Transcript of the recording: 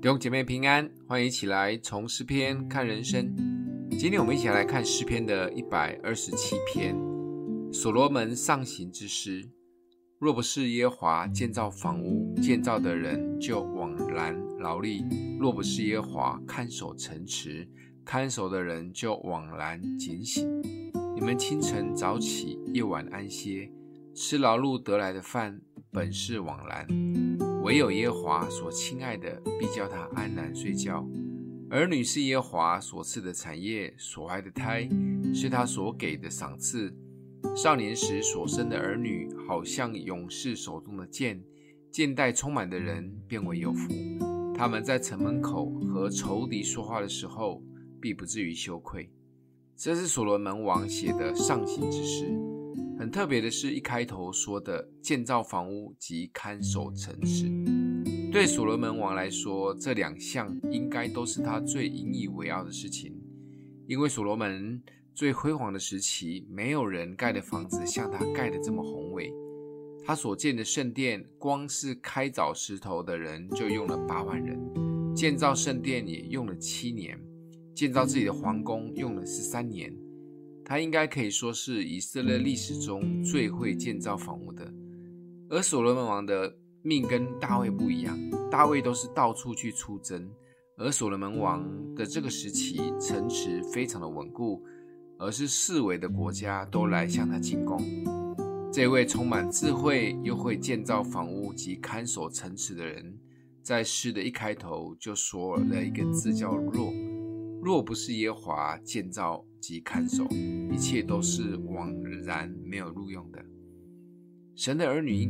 弟兄姐妹平安，欢迎一起来从诗篇看人生。今天我们一起来看诗篇的一百二十七篇，所罗门上行之诗。若不是耶和华建造房屋，建造的人就枉然劳力；若不是耶和华看守城池，看守的人就枉然警醒。你们清晨早起，夜晚安歇，吃劳碌得来的饭，本是枉然。唯有耶和华所亲爱的，必叫他安然睡觉。儿女是耶和华所赐的产业，所怀的胎是他所给的赏赐。少年时所生的儿女，好像勇士手中的箭，箭袋充满的人便为有福。他们在城门口和仇敌说话的时候，必不至于羞愧。这是所罗门王写的上行之诗。很特别的是，一开头说的建造房屋及看守城池，对所罗门王来说，这两项应该都是他最引以为傲的事情。因为所罗门最辉煌的时期，没有人盖的房子像他盖的这么宏伟。他所建的圣殿，光是开凿石头的人就用了八万人；建造圣殿也用了七年；建造自己的皇宫用了十三年。他应该可以说是以色列历史中最会建造房屋的，而所罗门王的命跟大卫不一样，大卫都是到处去出征，而所罗门王的这个时期城池非常的稳固，而是四围的国家都来向他进攻。这位充满智慧又会建造房屋及看守城池的人，在诗的一开头就说了一个字叫“若”。若不是耶和华建造及看守，一切都是枉然没有录用的。神的儿女应